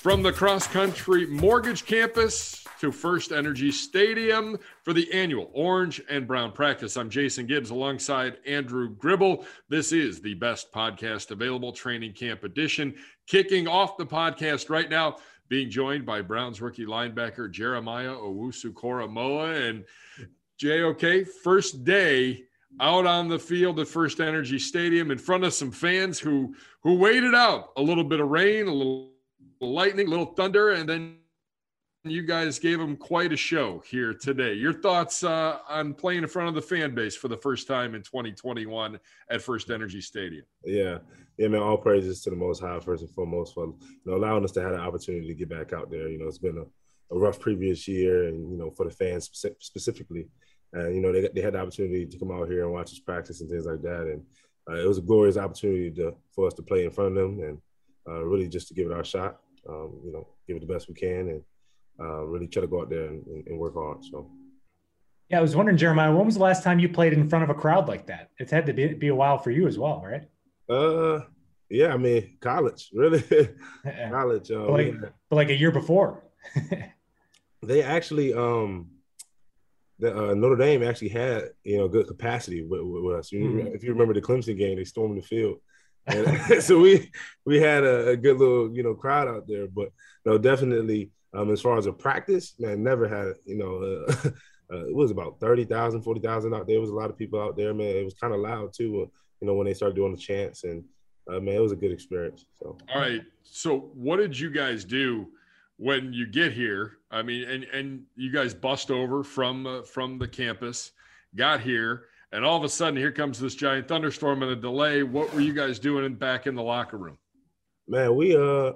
From the cross country mortgage campus to FirstEnergy Stadium for the annual Orange and Brown practice. I'm Jason Gibbs alongside Andrew Gribble. This is the best podcast available, Training Camp Edition. Kicking off the podcast right now, being joined by Browns rookie linebacker Jeremiah Owusu Koramoah. And JOK, first day out on the field at FirstEnergy Stadium in front of some fans who who waited out a little bit of rain, a little lightning, little thunder, and then you guys gave them quite a show here today. Your thoughts uh, on playing in front of the fan base for the first time in 2021 at FirstEnergy Stadium? Yeah, yeah, man. All praises to the Most High first and foremost for you know allowing us to have the opportunity to get back out there. You know, it's been a, a rough previous year, and you know for the fans specifically, and you know they they had the opportunity to come out here and watch us practice and things like that, and uh, it was a glorious opportunity to, for us to play in front of them and uh, really just to give it our shot um, you know, give it the best we can and uh, really try to go out there and, and, work hard. So. Yeah, I was wondering, Jeremiah, when was the last time you played in front of a crowd like that? It's had to be, be a while for you as well, right? Uh, yeah, I mean, college, really, college. Uh, but, like, but like a year before. they actually, um, the, uh, Notre Dame actually had you know good capacity with, with us. Mm-hmm. If you remember the Clemson game, they stormed the field, and so we we had a, a, good little you know crowd out there. But no, definitely um, as far as a practice, man, never had you know. Uh, uh, it was about 30,000, 40,000 out there. There was a lot of people out there, man. It was kind of loud too, uh, you know, when they started doing the chants. And uh, man, it was a good experience. So, all right. So, what did you guys do when you get here? I mean, and and you guys bust over from uh, from the campus, got here and all of a sudden here comes this giant thunderstorm and a delay. What were you guys doing back in the locker room? Man, we uh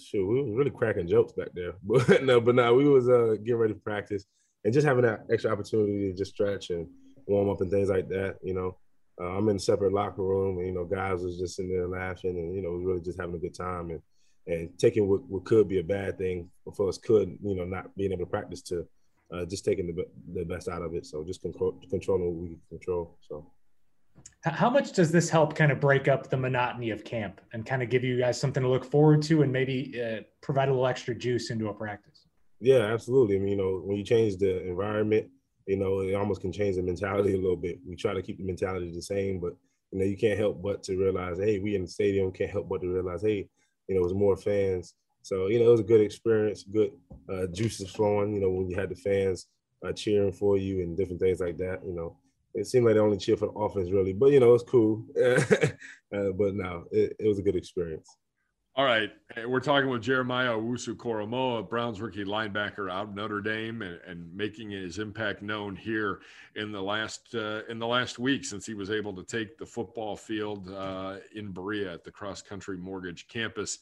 sure we were really cracking jokes back there. But no, but no, we was uh getting ready to practice and just having that extra opportunity to just stretch and warm up and things like that, you know. Uh, I'm in a separate locker room and you know, guys was just in there laughing and you know, really just having a good time and and taking what, what could be a bad thing for us could, you know, not being able to practice to uh, just taking the, the best out of it. So just control, controlling what we control. So. How much does this help kind of break up the monotony of camp and kind of give you guys something to look forward to and maybe uh, provide a little extra juice into a practice? Yeah, absolutely. I mean, you know, when you change the environment, you know, it almost can change the mentality a little bit. We try to keep the mentality the same, but you know, you can't help but to realize, hey, we in the stadium can't help but to realize, hey, you know, there's more fans so you know, it was a good experience, good uh, juices flowing. You know, when you had the fans uh, cheering for you and different things like that. You know, it seemed like they only cheer for the offense really, but you know, it's cool. uh, but no, it, it, was a good experience. All right, we're talking with Jeremiah Owusu Koramoah, Browns rookie linebacker out of Notre Dame, and, and, making his impact known here in the last uh, in the last week since he was able to take the football field uh, in Berea at the cross country mortgage campus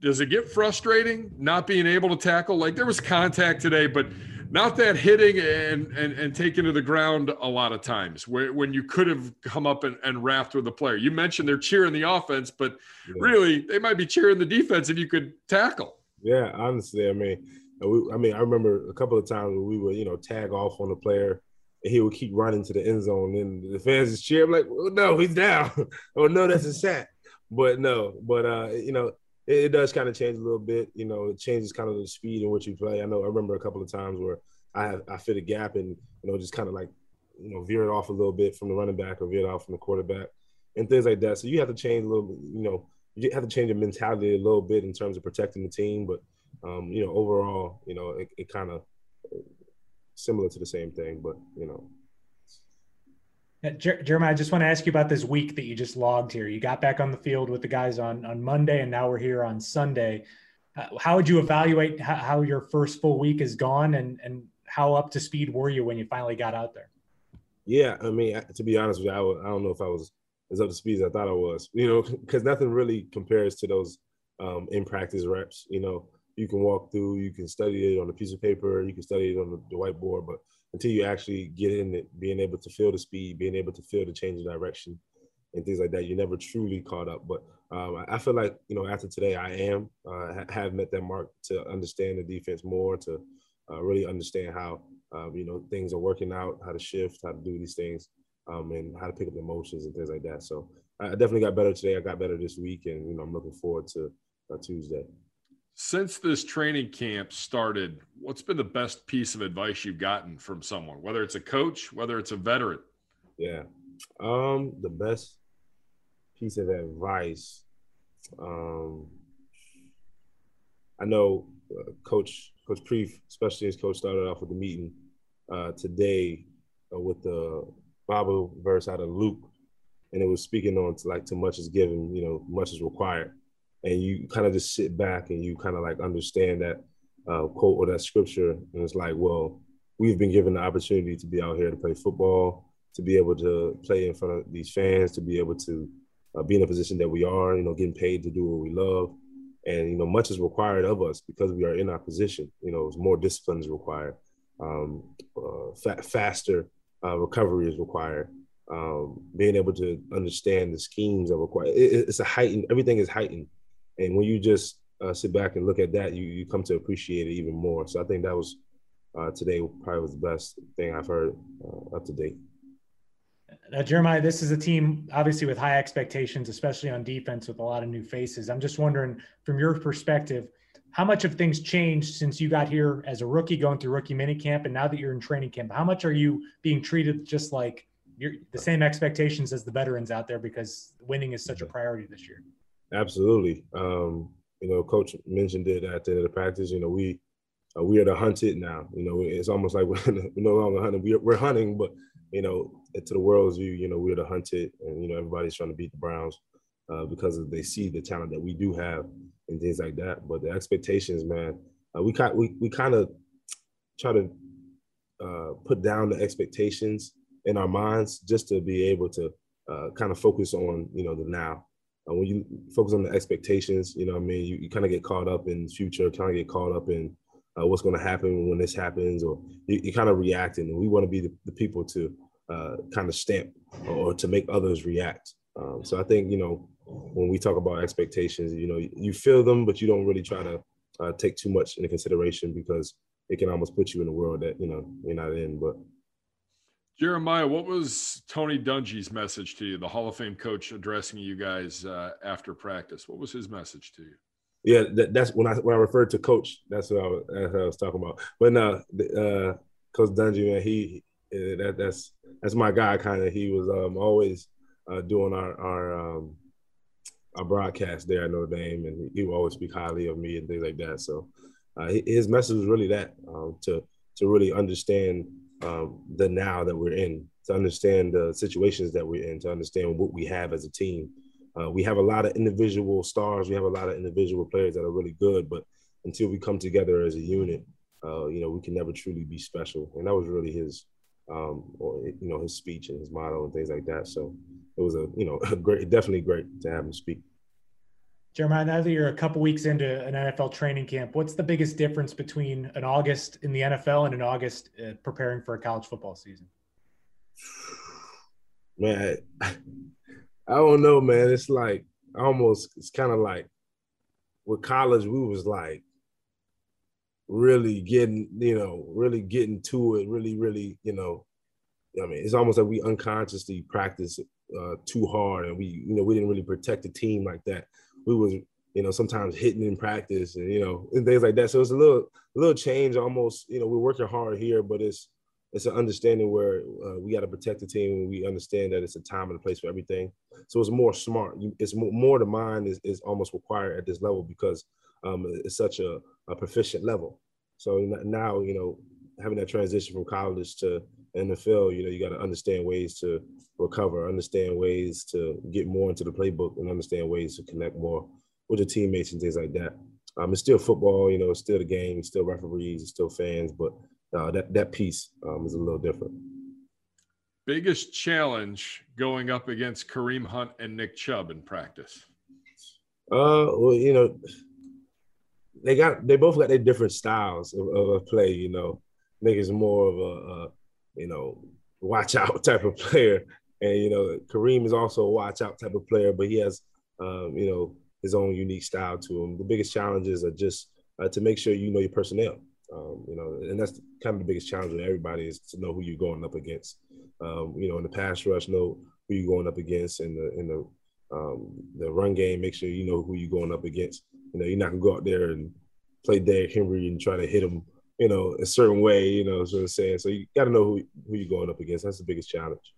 does it get frustrating not being able to tackle? Like there was contact today, but not that hitting and and, and taking to the ground a lot of times where, when you could have come up and, and wrapped with the player. You mentioned they're cheering the offense, but yeah. really they might be cheering the defense if you could tackle. Yeah, honestly, I mean, we, I mean, I remember a couple of times where we would, you know, tag off on the player and he would keep running to the end zone and the fans is cheering like, oh, no, he's down. oh no, that's a sack. But no, but uh, you know, it, it does kind of change a little bit. You know, it changes kind of the speed in which you play. I know I remember a couple of times where I have, I fit a gap and you know just kind of like you know veer it off a little bit from the running back or veer it off from the quarterback and things like that. So you have to change a little. You know, you have to change your mentality a little bit in terms of protecting the team. But um, you know, overall, you know, it, it kind of similar to the same thing. But you know, Jer- Jeremiah, I just want to ask you about this week that you just logged here. You got back on the field with the guys on on Monday, and now we're here on Sunday. Uh, how would you evaluate how, how, your first full week has gone, and and how up to speed were you when you finally got out there? Yeah, I mean, to be honest with you, I, I don't know if I was as up to speed as I thought I was. You know, because nothing really compares to those um, in practice reps. You know, you can walk through, you can study it on a piece of paper, you can study it on the, the whiteboard, but until you actually get in it, being able to feel the speed, being able to feel the change of direction and things like that, you're never truly caught up. But um, I feel like, you know, after today, I am, uh, have met that mark to understand the defense more, to uh, really understand how, um, you know, things are working out, how to shift, how to do these things, um, and how to pick up emotions and things like that. So I definitely got better today. I got better this week, and, you know, I'm looking forward to uh, Tuesday. Since this training camp started, what's been the best piece of advice you've gotten from someone, whether it's a coach, whether it's a veteran? Yeah. Um, the best piece of advice. Um, I know uh, Coach Coach Preef, especially as Coach started off with the meeting uh, today uh, with the Bible verse out of Luke, and it was speaking on to like too much is given, you know, much is required, and you kind of just sit back and you kind of like understand that uh, quote or that scripture, and it's like, well, we've been given the opportunity to be out here to play football, to be able to play in front of these fans, to be able to uh, be in a position that we are, you know, getting paid to do what we love. And, you know, much is required of us because we are in our position. You know, more discipline is required. Um, uh, fa- faster uh, recovery is required. Um, being able to understand the schemes are required. It, it's a heightened, everything is heightened. And when you just uh, sit back and look at that, you, you come to appreciate it even more. So I think that was uh, today probably was the best thing I've heard uh, up to date. Now, Jeremiah, this is a team obviously with high expectations, especially on defense with a lot of new faces. I'm just wondering, from your perspective, how much have things changed since you got here as a rookie going through rookie minicamp and now that you're in training camp? How much are you being treated just like you're the same expectations as the veterans out there because winning is such a priority this year? Absolutely. Um, you know, coach mentioned it at the end of the practice. You know, we uh, we are the hunted now. You know, it's almost like we're, no longer hunting. We're, we're hunting, but you know, to the world's view, you know, we're the hunted, and you know, everybody's trying to beat the Browns uh, because they see the talent that we do have and things like that. But the expectations, man, uh, we kind we we kind of try to uh, put down the expectations in our minds just to be able to uh, kind of focus on you know the now. When you focus on the expectations, you know, I mean, you, you kind of get caught up in the future, kind of get caught up in uh, what's going to happen when this happens, or you, you kind of reacting. And we want to be the, the people to uh, kind of stamp or to make others react. Um, so I think you know when we talk about expectations, you know, you feel them, but you don't really try to uh, take too much into consideration because it can almost put you in a world that you know you're not in. But Jeremiah, what was Tony Dungy's message to you, the Hall of Fame coach addressing you guys uh, after practice? What was his message to you? Yeah, that, that's when I when I referred to coach. That's what I was, what I was talking about. But no, uh, Coach Dungy, man, he that that's that's my guy. Kind of, he was um, always uh, doing our our um, our broadcast there at Notre Dame, and he would always speak highly of me and things like that. So uh, his message was really that um, to to really understand um, the now that we're in, to understand the situations that we're in, to understand what we have as a team. Uh, we have a lot of individual stars. We have a lot of individual players that are really good, but until we come together as a unit, uh, you know, we can never truly be special. And that was really his, um, or you know, his speech and his motto and things like that. So it was a you know a great, definitely great to have him speak. Jeremiah, now that you're a couple weeks into an NFL training camp, what's the biggest difference between an August in the NFL and an August uh, preparing for a college football season? Man, I, don't know, man. It's like almost it's kind of like with college, we was like really getting, you know, really getting to it, really, really, you know, I mean, it's almost like we unconsciously practice uh, too hard, and we, you know, we didn't really protect the team like that. We was, you know, sometimes hitting in practice, and you know, and things like that. So it's a little, a little change. Almost, you know, we're working hard here, but it's, it's an understanding where uh, we got to protect the team, and we understand that it's a time and a place for everything. So it's more smart. It's more, more the mind is, is almost required at this level because um, it's such a, a proficient level. So now, you know, having that transition from college to NFL, you know, you got to understand ways to recover, understand ways to get more into the playbook, and understand ways to connect more with your teammates and things like that. Um, it's still football, you know, it's still the game, it's still referees, it's still fans, but uh, that that piece um, is a little different. Biggest challenge going up against Kareem Hunt and Nick Chubb in practice. Uh, well, you know, they got they both got their different styles of, of play. You know, Nick is more of a, a, you know watch out type of player, and you know Kareem is also a watch out type of player, but he has um, you know his own unique style to him. The biggest challenges are just uh, to make sure you know your personnel. Um, you know, and that's kind of the biggest challenge with everybody is to know who you're going up against. Um, you know, in the pass rush, know who you're going up against. In the in the um, the run game, make sure you know who you're going up against. You know, you're not gonna go out there and play Derrick Henry and try to hit him, you know, a certain way. You know, what I'm saying. So you got to know who who you're going up against. That's the biggest challenge.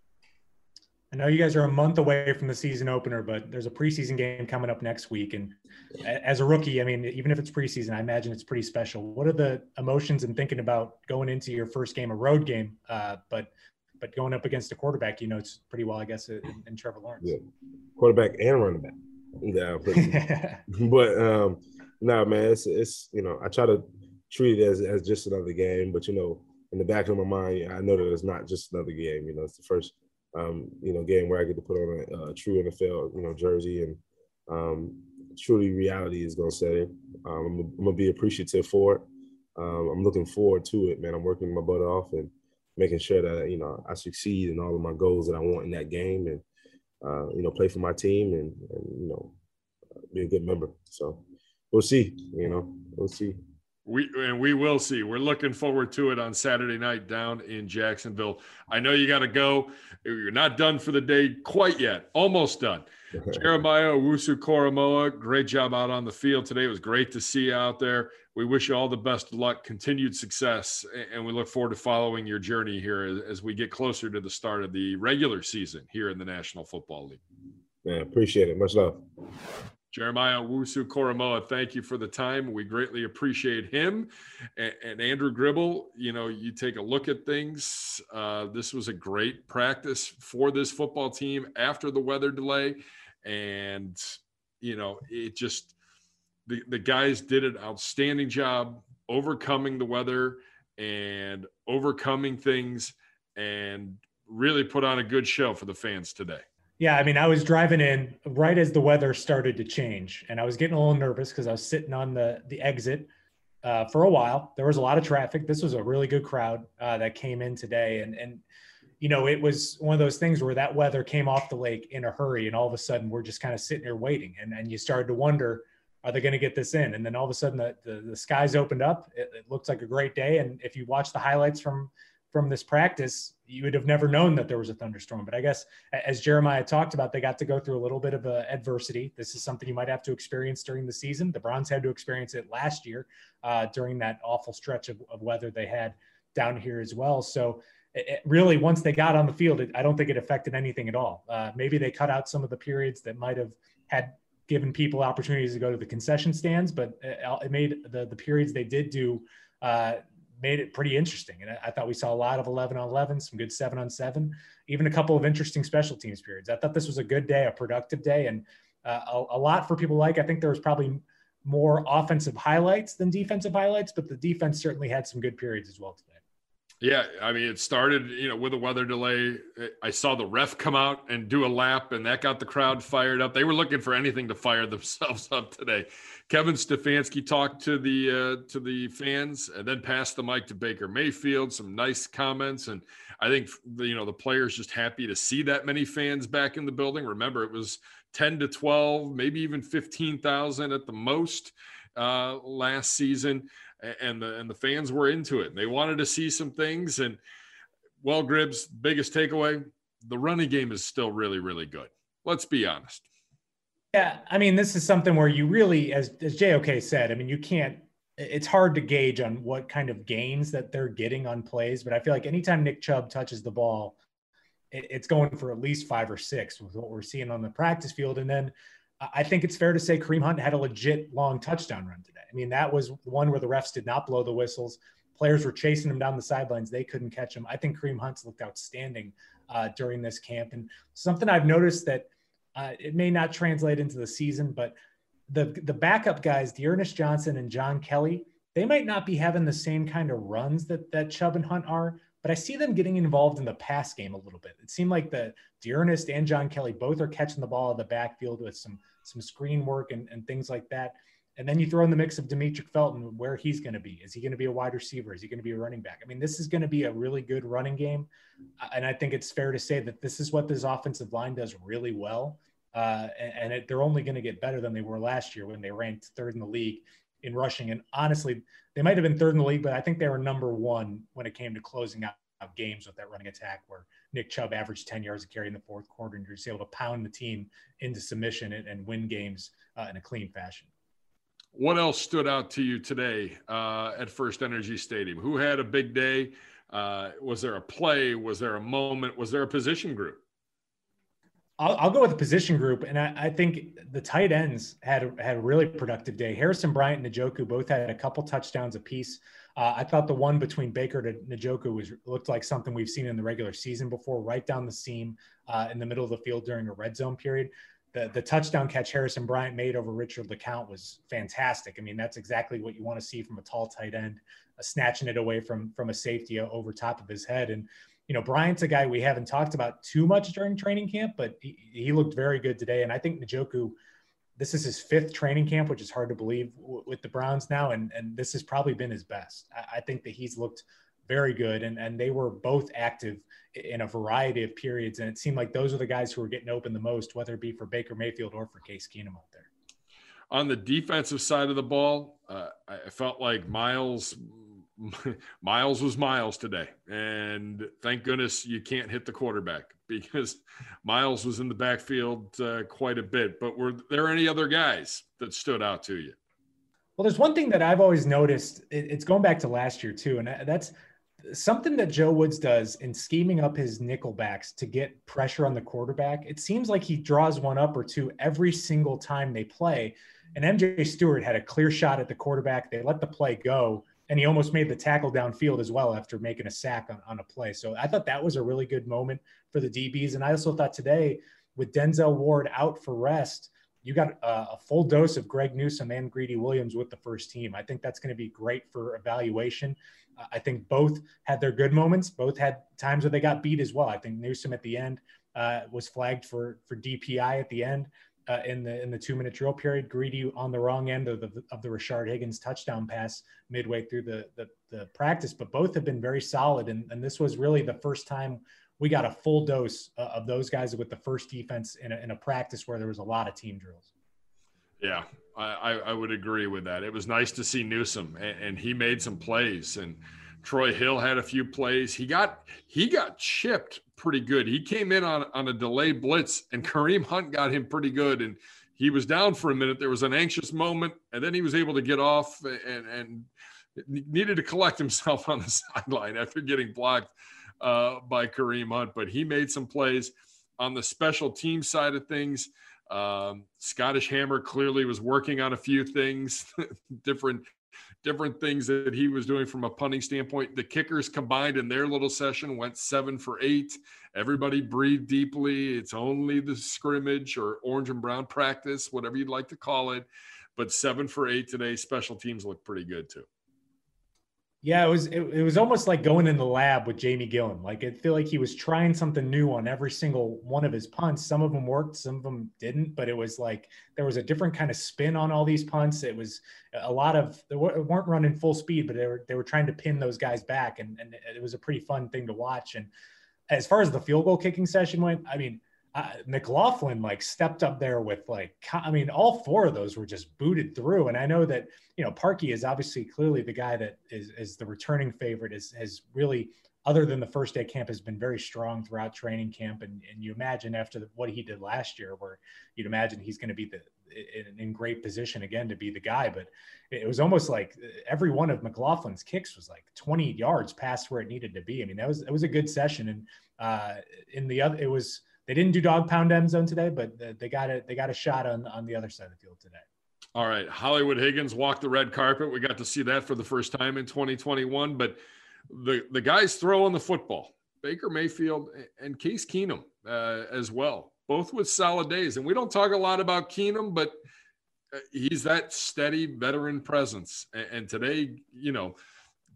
I know you guys are a month away from the season opener, but there's a preseason game coming up next week. And as a rookie, I mean, even if it's preseason, I imagine it's pretty special. What are the emotions and thinking about going into your first game, a road game, uh, but but going up against a quarterback, you know, it's pretty well, I guess, in, in Trevor Lawrence. Yeah, quarterback and running back. Yeah, but, but um, no, man, it's it's you know, I try to treat it as as just another game, but you know, in the back of my mind, I know that it's not just another game. You know, it's the first um, you know, game where I get to put on a, a true NFL, you know, jersey and um, truly reality is going to set in. Um, I'm, I'm, gonna be appreciative for it. Um, I'm looking forward to it, man. I'm working my butt off and making sure that you know I succeed in all of my goals that I want in that game, and uh, you know, play for my team and, and you know, be a good member. So we'll see. You know, we'll see. We and we will see. We're looking forward to it on Saturday night down in Jacksonville. I know you got to go. You're not done for the day quite yet. Almost done. Jeremiah Owusu-Koramoah, great job out on the field today. It was great to see you out there. We wish you all the best of luck, continued success, and we look forward to following your journey here as we get closer to the start of the regular season here in the National Football League. Yeah, appreciate it. Much love. Jeremiah Owusu-Koramoah, thank you for the time. We greatly appreciate him. And, and Andrew Gribble, you know, you take a look at things. Uh, this was a great practice for this football team after the weather delay. And, you know, it just, the, the guys did an outstanding job overcoming the weather and overcoming things and really put on a good show for the fans today. Yeah, I mean, I was driving in right as the weather started to change, and I was getting a little nervous because I was sitting on the the exit uh, for a while. There was a lot of traffic. This was a really good crowd uh, that came in today, and and you know, it was one of those things where that weather came off the lake in a hurry, and all of a sudden we're just kind of sitting here waiting, and and you started to wonder, are they going to get this in? And then all of a sudden the the, the skies opened up. It, it looked like a great day, and if you watch the highlights from from this practice, you would have never known that there was a thunderstorm. But I guess as Jeremiah talked about, they got to go through a little bit of a adversity. This is something you might have to experience during the season. The Browns had to experience it last year uh, during that awful stretch of, of, weather they had down here as well. So it, really, once they got on the field, it, I don't think it affected anything at all. Uh, maybe they cut out some of the periods that might have had given people opportunities to go to the concession stands, but it, it made the the periods they did do. Uh, made it pretty interesting. And I, I, thought we saw a lot of 11 on 11, some good seven on seven, even a couple of interesting special teams periods. I thought this was a good day, a productive day, and uh, a, a, lot for people like. I think there was probably more offensive highlights than defensive highlights, but the defense certainly had some good periods as well today. Yeah, I mean, it started, you know, with a weather delay. I saw the ref come out and do a lap, and that got the crowd fired up. They were looking for anything to fire themselves up today. Kevin Stefanski talked to the uh, to the fans, and then passed the mic to Baker Mayfield. Some nice comments, and I think you know the players just happy to see that many fans back in the building. Remember, it was ten to twelve, maybe even fifteen thousand at the most uh, last season and the and the fans were into it. And they wanted to see some things. And well, Gribbs, biggest takeaway: the running game is still really, really good. Let's be honest. Yeah, I mean, this is something where you really, as as JOK said, I mean, you can't. It's hard to gauge on what kind of gains that they're getting on plays, but I feel like anytime Nick Chubb touches the ball, it's going for at least five or six with what we're seeing on the practice field. And then I think it's fair to say Kareem Hunt had a legit long touchdown run today. I mean, that was one where the refs did not blow the whistles. Players were chasing him down the sidelines. They couldn't catch him. I think Kareem Hunt's looked outstanding uh, during this camp. And something I've noticed that uh, it may not translate into the season, but the the backup guys, D'Ernest Johnson and John Kelly, they might not be having the same kind of runs that that Chubb and Hunt are, but I see them getting involved in the pass game a little bit. It seemed like the D'Ernest and John Kelly both are catching the ball in the backfield with some some screen work and, and things like that. And then you throw in the mix of Demetric Felton, where he's going to be. Is he going to be a wide receiver? Is he going to be a running back? I mean, this is going to be a really good running game. And I think it's fair to say that this is what this offensive line does really well. Uh, and, and it, they're only going to get better than they were last year when they ranked third in the league in rushing. And honestly, they might have been third in the league, but I think they were number one when it came to closing out games with that running attack where Nick Chubb averaged 10 yards a carry in the fourth quarter and you're just able to pound the team into submission and, and win games uh, in a clean fashion. what else stood out to you today uh, at FirstEnergy Stadium? Who had a big day? Uh, was there a play? Was there a moment? Was there a position group? I'll, I'll go with the position group, and I, I, think the tight ends had had a really productive day. Harrison Bryant and Njoku both had a couple touchdowns apiece. Uh, I thought the one between Baker to Njoku was looked like something we've seen in the regular season before, right down the seam uh, in the middle of the field during a red zone period. The, the touchdown catch Harrison Bryant made over Richard LeCounte was fantastic. I mean, that's exactly what you want to see from a tall tight end, uh, snatching it away from from a safety over top of his head. And you know, Bryant's a guy we haven't talked about too much during training camp, but he, he looked very good today. And I think Njoku, this is his fifth training camp, which is hard to believe w- with the Browns now. And, and this has probably been his best. I, I think that he's looked very good. And, and they were both active in a variety of periods. And it seemed like those are the guys who were getting open the most, whether it be for Baker Mayfield or for Case Keenum out there. On the defensive side of the ball, uh, I felt like Myles Myles was Myles today. And thank goodness you can't hit the quarterback because Myles was in the backfield uh, quite a bit. But were there any other guys that stood out to you? Well, there's one thing that I've always noticed. It's going back to last year, too. And that's something that Joe Woods does in scheming up his nickelbacks to get pressure on the quarterback. It seems like he draws one up or two every single time they play. And MJ Stewart had a clear shot at the quarterback. They let the play go and he almost made the tackle downfield as well after making a sack on, on a play. So I thought that was a really good moment for the DBs. And I also thought today, with Denzel Ward out for rest, you got a, a full dose of Greg Newsome and Greedy Williams with the first team. I think that's going to be great for evaluation. Uh, I think both had their good moments. Both had times where they got beat as well. I think Newsome at the end uh, was flagged for for DPI at the end uh, in the in the two minute drill period. Greedy on the wrong end of the of the Rashard Higgins touchdown pass midway through the, the the, practice, but both have been very solid. And, and this was really the first time we got a full dose uh, of those guys with the first defense in a, in a practice where there was a lot of team drills. Yeah, I, I would agree with that. It was nice to see Newsome, and, and he made some plays, and Troy Hill had a few plays. He got he got chipped pretty good. He came in on, on a delayed blitz, and Kareem Hunt got him pretty good. And he was down for a minute. There was an anxious moment, and then he was able to get off and, and needed to collect himself on the sideline after getting blocked uh, by Kareem Hunt. But he made some plays on the special team side of things. Um, Scottish Hammer clearly was working on a few things, different different things that he was doing from a punting standpoint. The kickers combined in their little session went seven for eight. Everybody breathed deeply. It's only the scrimmage or orange and brown practice, whatever you'd like to call it. But seven for eight today. Special teams look pretty good too. Yeah, it was it, it, was almost like going in the lab with Jamie Gillan. Like I feel like he was trying something new on every single one of his punts. Some of them worked, some of them didn't, but it was like there was a different kind of spin on all these punts. It was a lot of they weren't running full speed, but they were they were trying to pin those guys back, and and it was a pretty fun thing to watch. And as far as the field goal kicking session went, I mean, uh, McLaughlin like stepped up there with like I mean all four of those were just booted through. And I know that you know Parkey is obviously clearly the guy that is is the returning favorite is has really other than the first day camp has been very strong throughout training camp. And, and you imagine after the, what he did last year where you'd imagine he's going to be the in, in, great position again to be the guy. But it was almost like every one of McLaughlin's kicks was like 20 yards past where it needed to be. I mean that was it was a good session. And uh in the other it was they didn't do Dawg Pound end zone today, but they got it. They got a shot on on the other side of the field today. All right, Hollywood Higgins walked the red carpet. We got to see that for the first time in 2021. But the the guys throwing the football, Baker Mayfield and Case Keenum uh, as well, both with solid days. And we don't talk a lot about Keenum, but uh, he's that steady veteran presence. And today, you know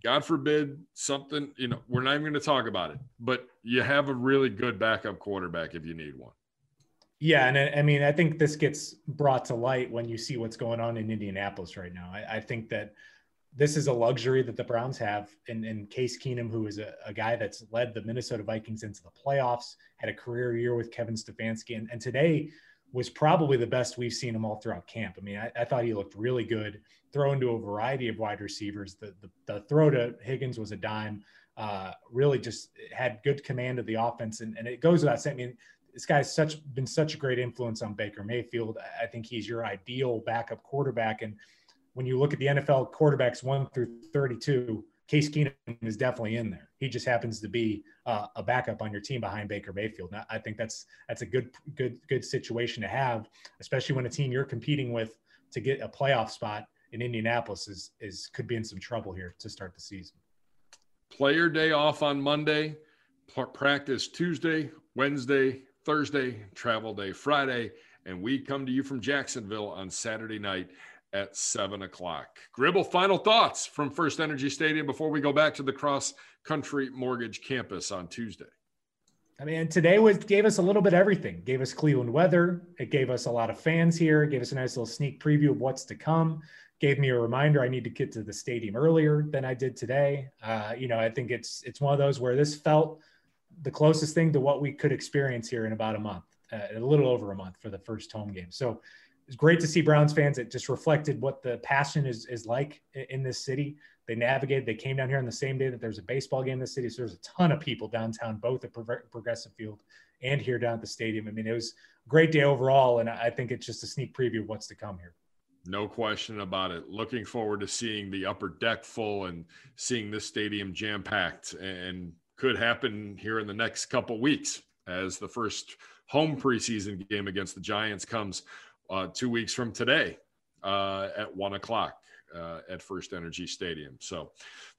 God forbid something, you know, we're not even going to talk about it, but you have a really good backup quarterback if you need one. Yeah. And I, mean, I think this gets brought to light when you see what's going on in Indianapolis right now. I, I think that this is a luxury that the Browns have. And, and Case Keenum, who is a, a, guy that's led the Minnesota Vikings into the playoffs, had a career year with Kevin Stefanski. And, and today, was probably the best we've seen him all throughout camp. I mean, I, I thought he looked really good, throwing to a variety of wide receivers. The, the, the throw to Higgins was a dime. Uh, really just had good command of the offense. And, and it goes without saying, I mean, this guy's such been such a great influence on Baker Mayfield. I think he's your ideal backup quarterback. And when you look at the NFL quarterbacks one through 32, Case Keenum is definitely in there. He just happens to be uh, a backup on your team behind Baker Mayfield. I think that's that's a good good good situation to have, especially when a team you're competing with to get a playoff spot in Indianapolis is is could be in some trouble here to start the season. Player day off on Monday, practice Tuesday, Wednesday, Thursday, travel day Friday, and we come to you from Jacksonville on Saturday night at seven o'clock. Gribble, final thoughts from FirstEnergy Stadium before we go back to the cross country mortgage campus on Tuesday. I mean, today was gave us a little bit everything. Gave us Cleveland weather. It gave us a lot of fans here. Gave us a nice little sneak preview of what's to come. Gave me a reminder I need to get to the stadium earlier than I did today. Uh, you know, I think it's it's one of those where this felt the closest thing to what we could experience here in about a month, uh, a little over a month for the first home game. So it's great to see Browns fans. It just reflected what the passion is is like in this city. They navigated. They came down here on the same day that there's a baseball game in the city. So there's a ton of people downtown, both at Progressive Field and here down at the stadium. I mean, it was a great day overall, and I think it's just a sneak preview of what's to come here. No question about it. Looking forward to seeing the upper deck full and seeing this stadium jam packed, and could happen here in the next couple weeks as the first home preseason game against the Giants comes uh, two weeks from today uh, at one o'clock. Uh, at FirstEnergy Stadium. So,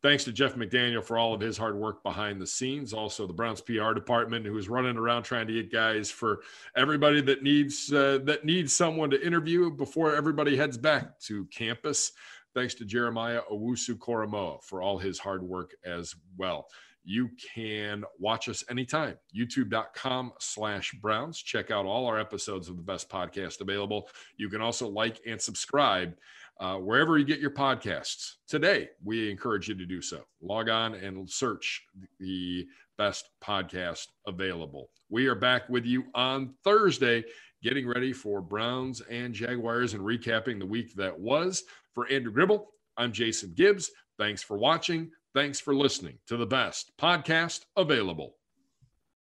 thanks to Jeff McDaniel for all of his hard work behind the scenes. Also, the Browns PR department, who is running around trying to get guys for everybody that needs uh, that needs someone to interview before everybody heads back to campus. Thanks to Jeremiah Owusu Koramoah for all his hard work as well. You can watch us anytime. YouTube.com slash Browns. Check out all our episodes of the best podcast available. You can also like and subscribe uh, wherever you get your podcasts. Today, we encourage you to do so. Log on and search the best podcast available. We are back with you on Thursday, getting ready for Browns and Jaguars and recapping the week that was. For Andrew Gribble, I'm Jason Gibbs. Thanks for watching. Thanks for listening to the best podcast available.